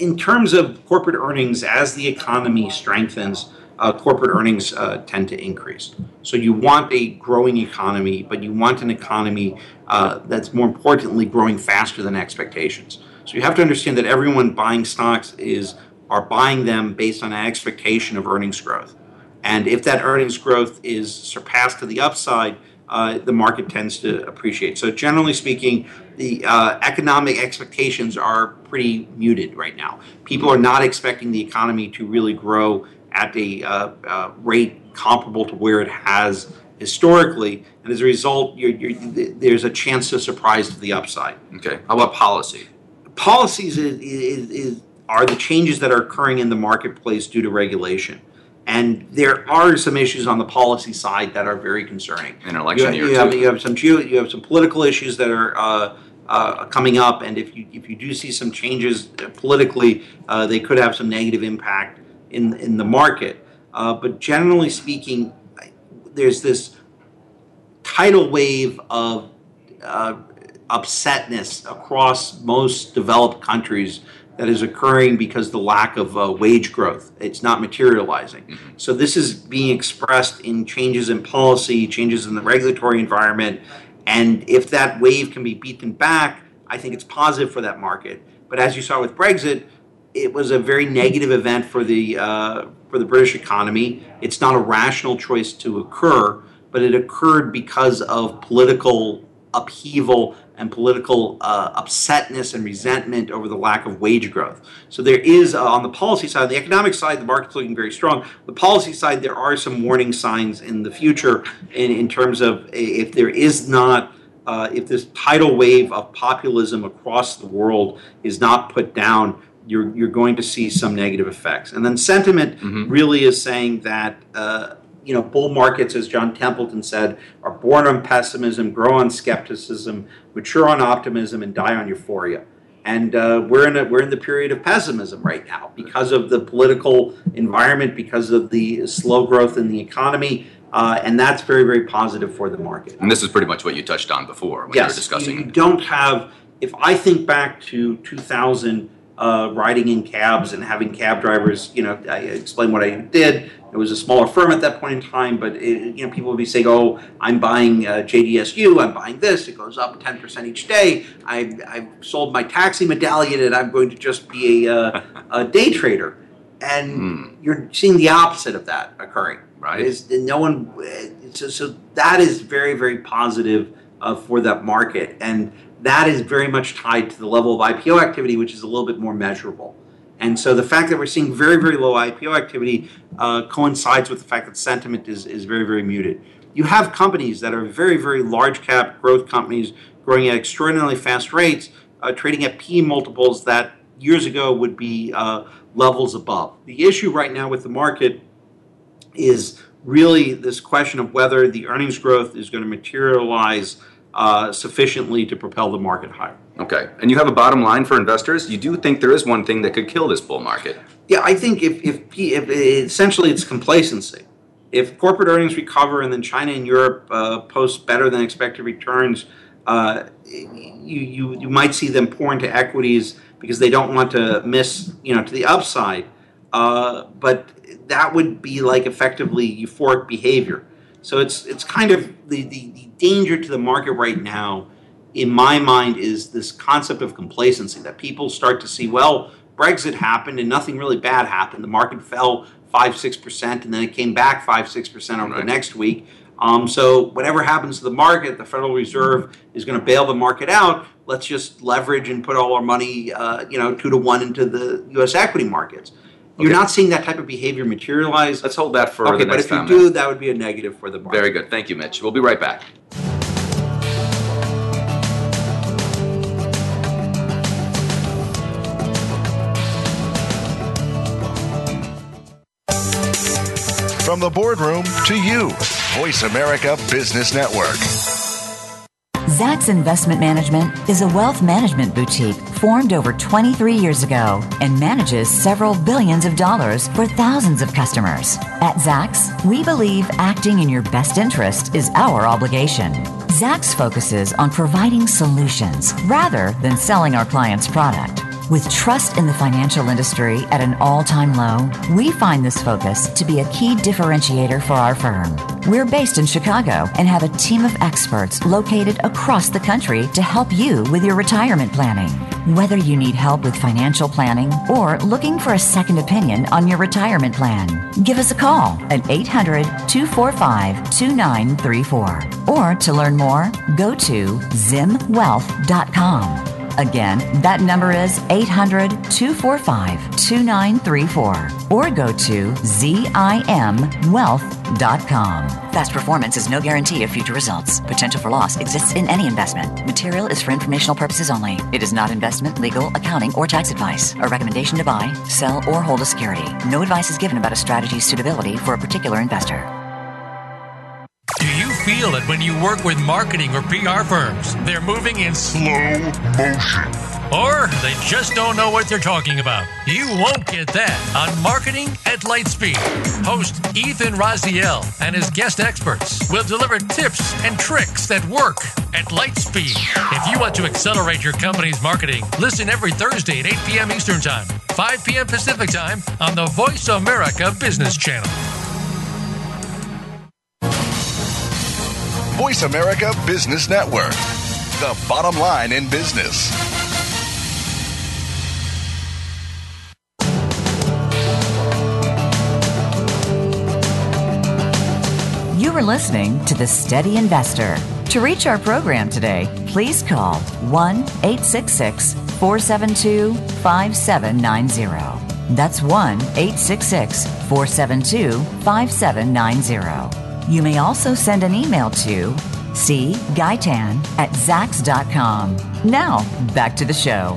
in terms of corporate earnings, as the economy strengthens, uh, corporate earnings uh, tend to increase. So you want a growing economy, but you want an economy uh, that's more importantly growing faster than expectations. So you have to understand that everyone buying stocks is are buying them based on an expectation of earnings growth. And if that earnings growth is surpassed to the upside, uh, the market tends to appreciate. So generally speaking, the uh, economic expectations are pretty muted right now. People are not expecting the economy to really grow at a uh, uh rate comparable to where it has historically, and as a result, you're, you're, there's a chance to surprise to the upside. Okay. How about policy? Policies is, is, is, are the changes that are occurring in the marketplace due to regulation. And there are some issues on the policy side that are very concerning. In election you, year, you have, you have some geo, you have some political issues that are uh, uh, coming up, and if you if you do see some changes politically, uh, they could have some negative impact in in the market. Uh, but generally speaking, there's this tidal wave of uh, upsetness across most developed countries that is occurring because the lack of uh, wage growth. It's not materializing. Mm-hmm. So this is being expressed in changes in policy, changes in the regulatory environment, and if that wave can be beaten back, I think it's positive for that market. But as you saw with Brexit, it was a very negative event for the uh, for the British economy. It's not a rational choice to occur, but it occurred because of political upheaval and political uh, upsetness and resentment over the lack of wage growth. So there is uh, on the policy side, the economic side, the market's looking very strong. The policy side, there are some warning signs in the future in, in terms of if there is not. Uh, if this tidal wave of populism across the world is not put down, you're, you're going to see some negative effects. And then sentiment mm-hmm. really is saying that uh, you know, bull markets, as John Templeton said, are born on pessimism, grow on skepticism, mature on optimism, and die on euphoria. And uh, we're in a, we're in the period of pessimism right now because of the political environment, because of the slow growth in the economy, uh, and that's very very positive for the market. And this is pretty much what you touched on before when yes, you were discussing. You don't have. If I think back to 2000, uh, riding in cabs and having cab drivers, you know, I explain what I did it was a smaller firm at that point in time, but it, you know people would be saying, "Oh, I'm buying uh, JDSU. I'm buying this. It goes up 10% each day. I, I've sold my taxi medallion, and I'm going to just be a, uh, a day trader." And mm. you're seeing the opposite of that occurring. Right. Is no one. So, so that is very very positive uh, for that market, and that is very much tied to the level of IPO activity, which is a little bit more measurable. And so the fact that we're seeing very, very low IPO activity uh, coincides with the fact that sentiment is, is very, very muted. You have companies that are very, very large cap growth companies growing at extraordinarily fast rates, uh, trading at P multiples that years ago would be uh, levels above. The issue right now with the market is really this question of whether the earnings growth is going to materialize uh, sufficiently to propel the market higher. Okay, and you have a bottom line for investors. You do think there is one thing that could kill this bull market. Yeah, I think if, if, if essentially it's complacency. If corporate earnings recover and then China and Europe uh, post better than expected returns, uh, you, you you might see them pour into equities because they don't want to miss you know to the upside. Uh, but that would be like effectively euphoric behavior. So it's it's kind of the, the, the danger to the market right now, in my mind, is this concept of complacency that people start to see, well, Brexit happened and nothing really bad happened. The market fell five, six percent, and then it came back five, six percent over right. the next week. Um, so whatever happens to the market, the Federal Reserve is going to bail the market out. Let's just leverage and put all our money, uh, you know, two to one into the U.S. equity markets. You're not seeing that type of behavior materialize. Let's hold that for okay, the but if you do, then. that would be a negative for the market. Very good. Thank you, Mitch. We'll be right back. From the boardroom to you, Voice America Business Network. Zacks Investment Management is a wealth management boutique formed over 23 years ago and manages several billions of dollars for thousands of customers. At Zacks, we believe acting in your best interest is our obligation. Zacks focuses on providing solutions rather than selling our clients' product. With trust in the financial industry at an all time low, we find this focus to be a key differentiator for our firm. We're based in Chicago and have a team of experts located across the country to help you with your retirement planning. Whether you need help with financial planning or looking for a second opinion on your retirement plan, give us a call at 800 245 2934. Or to learn more, go to zimwealth.com. Again, that number is 800 245 2934 or go to ZIMWealth.com. Past performance is no guarantee of future results. Potential for loss exists in any investment. Material is for informational purposes only. It is not investment, legal, accounting, or tax advice. A recommendation to buy, sell, or hold a security. No advice is given about a strategy's suitability for a particular investor. Feel it when you work with marketing or PR firms? They're moving in slow motion. Or they just don't know what they're talking about. You won't get that on Marketing at Lightspeed. Host Ethan Raziel and his guest experts will deliver tips and tricks that work at Lightspeed. If you want to accelerate your company's marketing, listen every Thursday at 8 p.m. Eastern Time, 5 p.m. Pacific Time on the Voice America Business Channel. Voice America Business Network, the bottom line in business. You are listening to The Steady Investor. To reach our program today, please call 1 866 472 5790. That's 1 866 472 5790. You may also send an email to cguytan at zacks.com. Now, back to the show.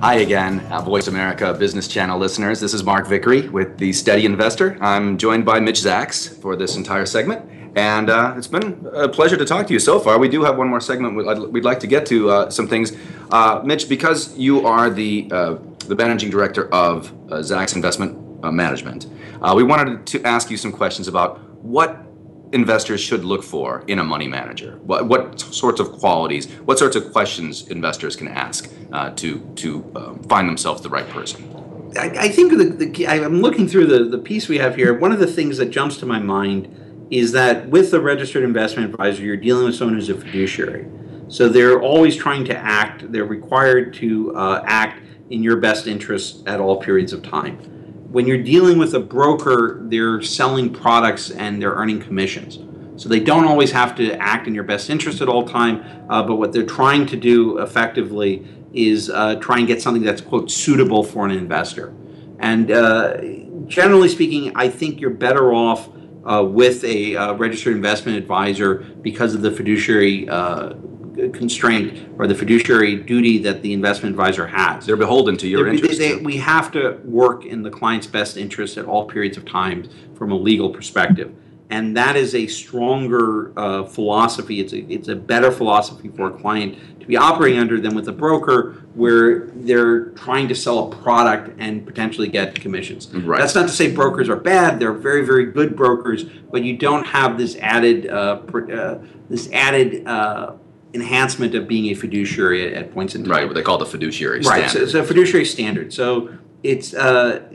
Hi again, uh, Voice America Business Channel listeners. This is Mark Vickery with the Steady Investor. I'm joined by Mitch Zacks for this entire segment, and uh, it's been a pleasure to talk to you so far. We do have one more segment we'd, like to get to uh, some things. Uh, Mitch, because you are the uh, the managing director of uh, Zacks Investment Management, we wanted to ask you some questions about what investors should look for in a money manager? What, what sorts of qualities, what sorts of questions investors can ask uh, to, to um, find themselves the right person? I, I think the, the, I'm looking through the, the piece we have here. One of the things that jumps to my mind is that with a registered investment advisor, you're dealing with someone who's a fiduciary. So they're always trying to act, they're required to uh, act in your best interest at all periods of time when you're dealing with a broker, they're selling products and they're earning commissions. So they don't always have to act in your best interest at all time, uh, but what they're trying to do effectively is uh, try and get something that's quote suitable for an investor. And uh, generally speaking, I think you're better off uh, with a uh, registered investment advisor because of the fiduciary uh, constraint or the fiduciary duty that the investment advisor has. They're beholden to your interest. They, we have to work in the client's best interest at all periods of time from a legal perspective. And that is a stronger uh, philosophy. It's a, it's a better philosophy for a client to be operating under than with a broker where they're trying to sell a product and potentially get commissions. Right. That's not to say brokers are bad. They're very, very good brokers, but you don't have this added, uh, uh, this added uh, enhancement of being a fiduciary at, at points in time. Right, what they call the fiduciary right, standard. so it's a fiduciary standard. So it's uh,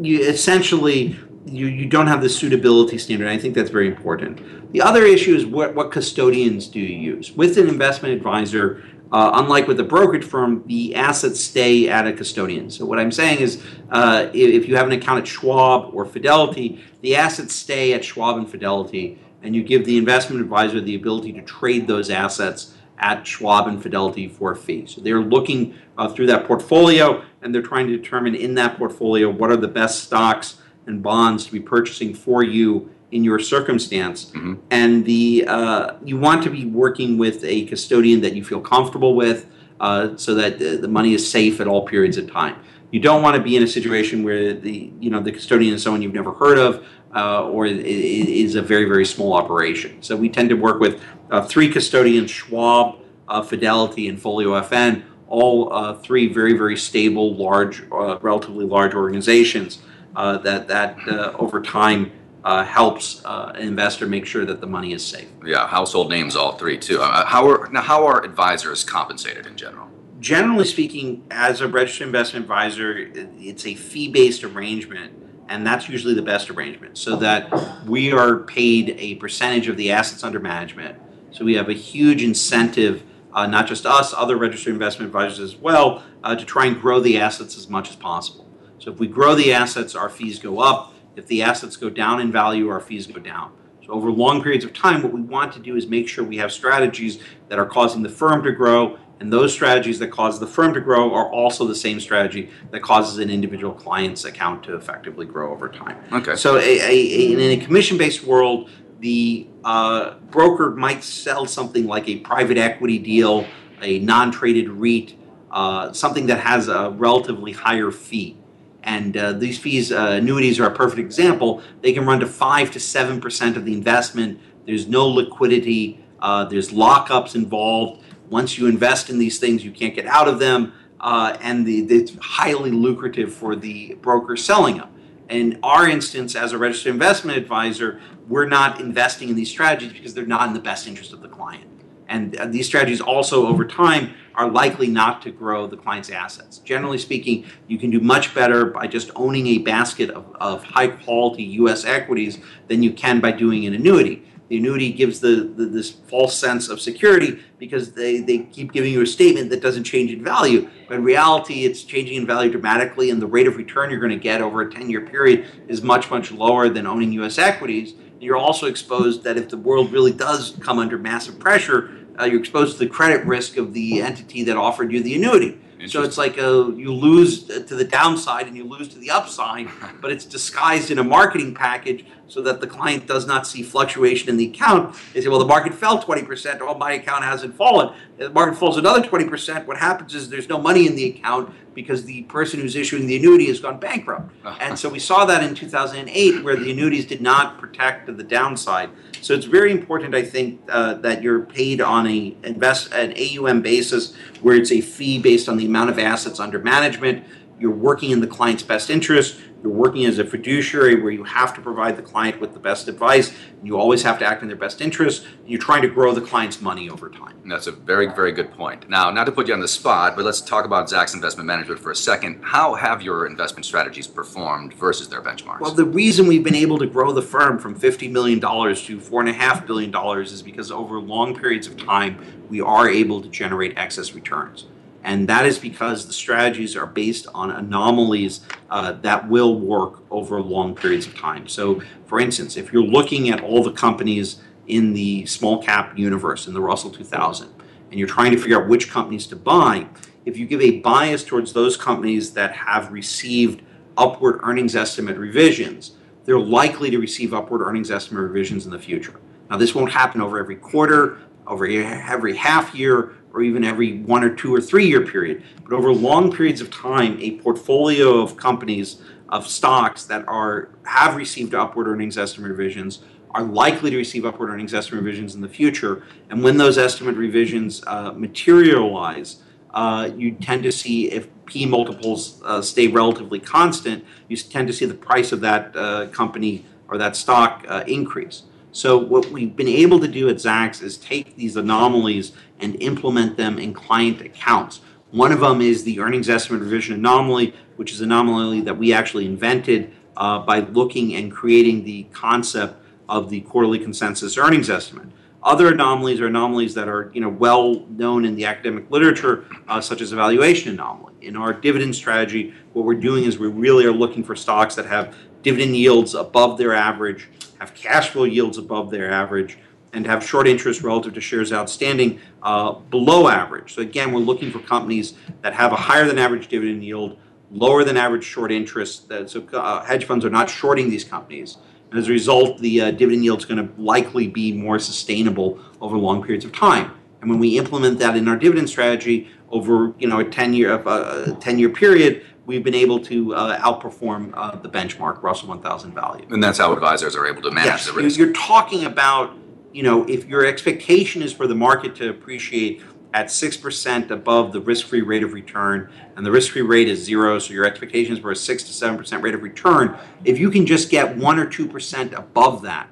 you essentially you, you don't have the suitability standard. I think that's very important. The other issue is what, what custodians do you use? With an investment advisor, uh, unlike with a brokerage firm, the assets stay at a custodian. So what I'm saying is, uh, if you have an account at Schwab or Fidelity, the assets stay at Schwab and Fidelity and you give the investment advisor the ability to trade those assets at Schwab and Fidelity for a fee. So they're looking uh, through that portfolio and they're trying to determine in that portfolio what are the best stocks and bonds to be purchasing for you in your circumstance. Mm-hmm. And the uh, you want to be working with a custodian that you feel comfortable with, uh, so that the, the money is safe at all periods of time. You don't want to be in a situation where the you know the custodian is someone you've never heard of, uh, or is a very, very small operation. So we tend to work with uh, three custodians, Schwab, uh, Fidelity, and Folio FN, all uh, three very, very stable, large, uh, relatively large organizations uh, that, that over time helps an investor make sure that the money is safe. Yeah, household names, all three, too. how, are, now, how are advisors compensated in general? Generally speaking, as a registered investment advisor, it's a fee based arrangement and that's usually the best arrangement so that we are paid a percentage of the assets under management. So we have a huge incentive uh, not just us other registered investment advisors as well uh, to try and grow the assets as much as possible. So if we grow the assets our fees go up. If the assets go down in value our fees go down. So over long periods of time, what we want to do is make sure we have strategies that are causing the firm to grow, and those strategies that cause the firm to grow are also the same strategy that causes an individual client's account to effectively grow over time. Okay. So a, a, a, in a commission-based world, the uh, broker might sell something like a private equity deal, a non-traded REIT, uh, something that has a relatively higher fee. And uh, these fees, uh, annuities are a perfect example. They can run to five to seven percent of the investment. There's no liquidity. Uh, there's lockups involved. Once you invest in these things, you can't get out of them, uh, and the, it's highly lucrative for the broker selling them. In our instance, as a registered investment advisor, we're not investing in these strategies because they're not in the best interest of the client. And uh, these strategies also, over time, are likely not to grow the client's assets. Generally speaking, you can do much better by just owning a basket of, of high quality US equities than you can by doing an annuity. The annuity gives the, the, this false sense of security because they, they keep giving you a statement that doesn't change in value. But in reality, it's changing in value dramatically, and the rate of return you're going to get over a 10 year period is much, much lower than owning US equities. You're also exposed that if the world really does come under massive pressure, uh, you're exposed to the credit risk of the entity that offered you the annuity. So it's like a, you lose to the downside and you lose to the upside, but it's disguised in a marketing package so that the client does not see fluctuation in the account. They say, well, the market fell 20%, oh, my account hasn't fallen. If the market falls another 20%, what happens is there's no money in the account because the person who's issuing the annuity has gone bankrupt. and so we saw that in 2008 where the annuities did not protect the downside. So it's very important, I think, uh, that you're paid on a invest an AUM basis where it's a fee based on the amount of assets under management. You're working in the client's best interest. You're working as a fiduciary where you have to provide the client with the best advice. And you always have to act in their best interest. You're trying to grow the client's money over time. That's a very, very good point. Now, not to put you on the spot, but let's talk about Zacks Investment Management for a second. How have your investment strategies performed versus their benchmarks? Well, the reason we've been able to grow the firm from $50 million to $4.5 billion is because over long periods of time, we are able to generate excess returns. And that is because the strategies are based on anomalies uh, that will work over long periods of time. So, for instance, if you're looking at all the companies in the small cap universe, in the Russell 2000, and you're trying to figure out which companies to buy, if you give a bias towards those companies that have received upward earnings estimate revisions, they're likely to receive upward earnings estimate revisions in the future. Now, this won't happen over every quarter, over every half year, or even every one or two or three year period. But over long periods of time, a portfolio of companies of stocks that are have received upward earnings estimate revisions are likely to receive upward earnings estimate revisions in the future. And when those estimate revisions uh, materialize, uh, you tend to see if P multiples uh, stay relatively constant, you tend to see the price of that uh, company or that stock uh, increase. So what we've been able to do at Zacks is take these anomalies and implement them in client accounts. One of them is the earnings estimate revision anomaly, which is an anomaly that we actually invented uh, by looking and creating the concept of the quarterly consensus earnings estimate. Other anomalies are anomalies that are you know well known in the academic literature, uh, such as evaluation anomaly. In our dividend strategy, what we're doing is we really are looking for stocks that have dividend yields above their average, have cash flow yields above their average, and have short interest relative to shares outstanding uh, below average. So again, we're looking for companies that have a higher than average dividend yield, lower than average short interest. So uh, hedge funds are not shorting these companies. And as a result, the uh, dividend yield is going to likely be more sustainable over long periods of time. And when we implement that in our dividend strategy over you know a 10 year uh, 10 year period, we've been able to uh, outperform uh, the benchmark Russell 1000 value. And that's how advisors are able to manage yes, the risk. You're talking about you know if your expectation is for the market to appreciate at 6% above the risk-free rate of return and the risk-free rate is zero so your expectations were a 6 to 7% rate of return if you can just get 1 or 2% above that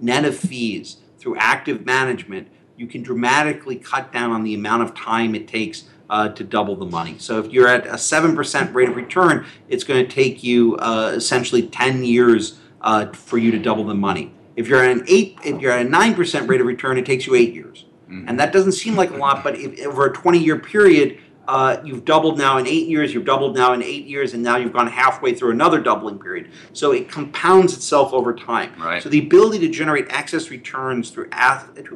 net of fees through active management you can dramatically cut down on the amount of time it takes uh, to double the money. So if you're at a 7% rate of return, it's going to take you uh, essentially 10 years uh, for you to double the money. If you're at an 8 if you're at a 9% rate of return, it takes you 8 years. Mm-hmm. And that doesn't seem like a lot, but if, over a 20 year period, uh, you've doubled now in eight years, you've doubled now in eight years, and now you've gone halfway through another doubling period. So it compounds itself over time. Right. So the ability to generate excess returns through,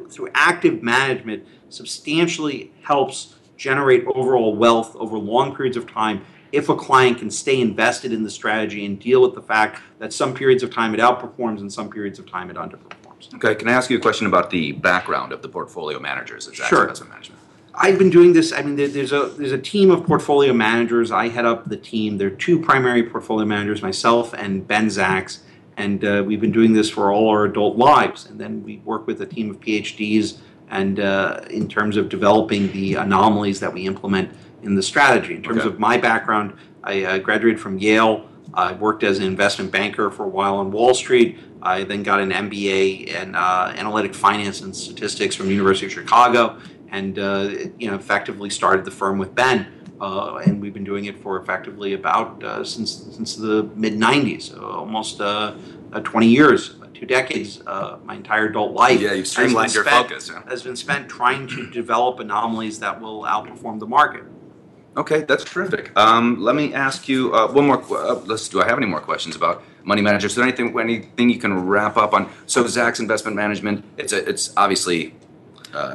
through active management substantially helps generate overall wealth over long periods of time if a client can stay invested in the strategy and deal with the fact that some periods of time it outperforms and some periods of time it underperforms. Okay, can I ask you a question about the background of the portfolio managers at Zacks Sure. Investment Management? I've been doing this. I mean, there's a there's a team of portfolio managers. I head up the team. There are two primary portfolio managers, myself and Ben Zacks, and uh, we've been doing this for all our adult lives. And then we work with a team of PhDs, and uh, in terms of developing the anomalies that we implement in the strategy. In terms Okay. of my background, I uh, graduated from Yale. I worked as an investment banker for a while on Wall Street. I then got an MBA in uh, analytic finance and statistics from the University of Chicago, and uh, you know effectively started the firm with Ben. Uh, and we've been doing it for effectively about uh, since since the mid '90s, so almost uh, uh, 20 years, two decades. Uh, my entire adult life. Yeah, you've has been streamlined your spent- focus, yeah. Has been spent trying to develop anomalies that will outperform the market. Okay, that's terrific. Um, let me ask you uh, one more. Uh, let's. Do I have any more questions about money managers? Is there anything anything you can wrap up on? So Zacks Investment Management. It's a, it's obviously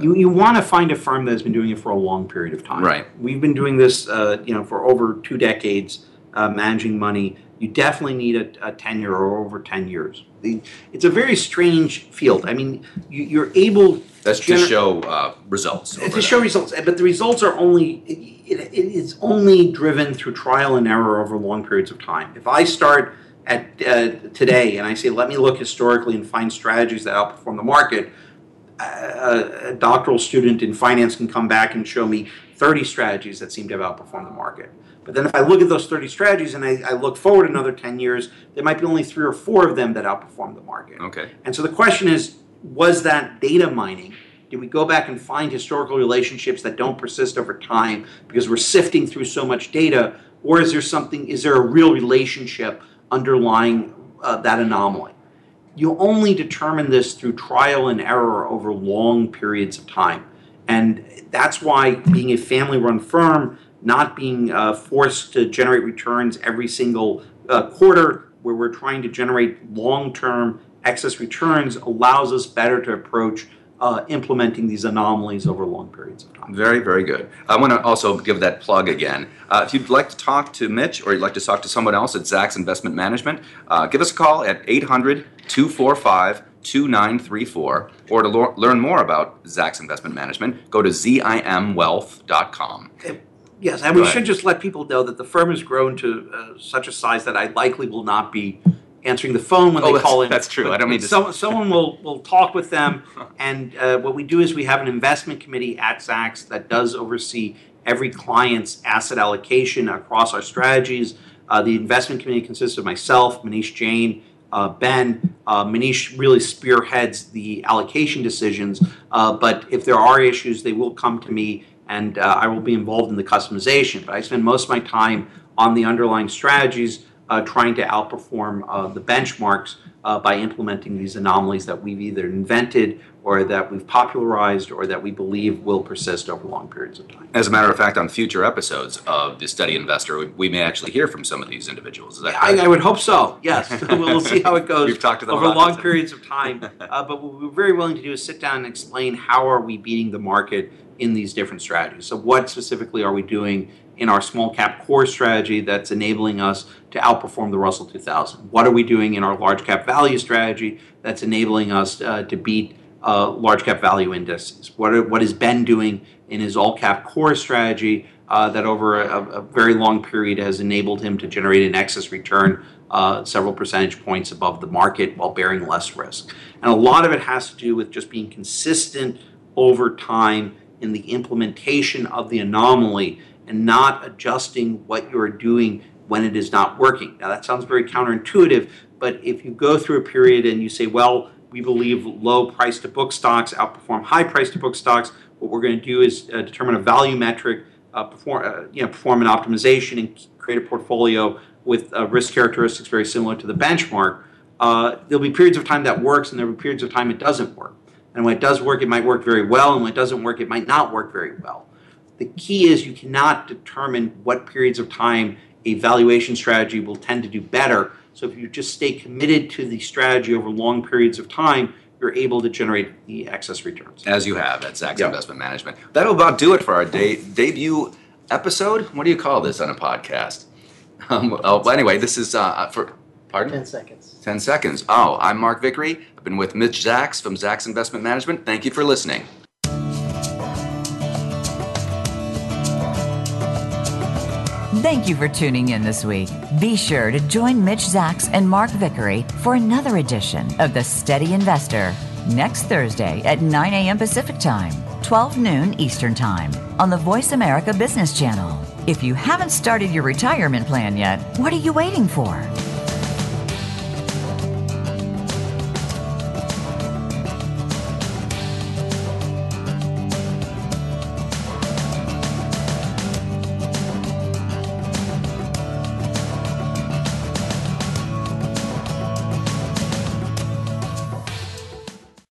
You, you want to find a firm that has been doing it for a long period of time. Right. We've been doing this, uh, you know, for over two decades, uh, managing money. You definitely need a, a tenure or over ten years. The, it's a very strange field. I mean, you, you're able. that's to gener- show uh, results. to show results, but the results are only it, it, it is only driven through trial and error over long periods of time. If I start at uh, today and I say, let me look historically and find strategies that outperform the market, a, a doctoral student in finance can come back and show me 30 strategies that seem to have outperformed the market. But then if I look at those 30 strategies and I, I look forward another 10 years, there might be only three or four of them that outperform the market. Okay. And so the question is, was that data mining? Did we go back and find historical relationships that don't persist over time because we're sifting through so much data? Or is there something, is there a real relationship underlying uh, that anomaly? You only determine this through trial and error over long periods of time. And that's why being a family run firm, not being uh, forced to generate returns every single uh, quarter, where we're trying to generate long term excess returns, allows us better to approach uh, implementing these anomalies over long periods of time. Very, very good. I want to also give that plug again. Uh, if you'd like to talk to Mitch or you'd like to talk to someone else at Zacks Investment Management, uh, give us a call at 800 245 2934. Or to lo- learn more about Zacks Investment Management, go to zimwealth.com. Yes, and Go we ahead. should just let people know that the firm has grown to uh, such a size that I likely will not be answering the phone when Oh, they that's- call in. that's true. I don't mean to- Someone, someone will, will talk with them, and uh, what we do is we have an investment committee at Zacks that does oversee every client's asset allocation across our strategies. Uh, the investment committee consists of myself, Manish Jain, uh, Ben. Uh, Manish really spearheads the allocation decisions, uh, but if there are issues, they will come to me and uh, I will be involved in the customization. But I spend most of my time on the underlying strategies, uh, trying to outperform uh, the benchmarks uh, by implementing these anomalies that we've either invented or that we've popularized or that we believe will persist over long periods of time. As a matter of fact, on future episodes of the Steady Investor, we, may actually hear from some of these individuals. Is that I. I would hope so. Yes, we'll see how it goes We've talked to them over long periods of time. Uh, but what we're very willing to do is sit down and explain how are we beating the market in these different strategies. So, what specifically are we doing in our small cap core strategy that's enabling us to outperform the Russell 2000? What are we doing in our large cap value strategy that's enabling us uh, to beat uh, large cap value indices? What are, what is Ben doing in his all cap core strategy uh, that over a, a very long period has enabled him to generate an excess return uh, several percentage points above the market while bearing less risk? And a lot of it has to do with just being consistent over time in the implementation of the anomaly and not adjusting what you're doing when it is not working. Now, that sounds very counterintuitive, but if you go through a period and you say, well, we believe low price to book stocks outperform high price to book stocks, what we're going to do is uh, determine a value metric, uh, perform, uh, you know, perform an optimization, and create a portfolio with uh, risk characteristics very similar to the benchmark. Uh, there'll be periods of time that works, and there'll be periods of time it doesn't work. And when it does work, it might work very well, and when it doesn't work, it might not work very well. The key is you cannot determine what periods of time a valuation strategy will tend to do better. So if you just stay committed to the strategy over long periods of time, you're able to generate the excess returns. As you have at Zacks Yep. Investment Management. That'll about do it for our de- debut episode. What do you call this on a podcast? Um, oh, well, anyway, this is uh, for. Pardon? 10 seconds. 10 seconds. Oh, I'm Mark Vickery. I've been with Mitch Zacks from Zacks Investment Management. Thank you for listening. Thank you for tuning in this week. Be sure to join Mitch Zacks and Mark Vickery for another edition of The Steady Investor next Thursday at 9 a.m. Pacific Time, 12 noon Eastern Time on the Voice America Business Channel. If you haven't started your retirement plan yet, what are you waiting for?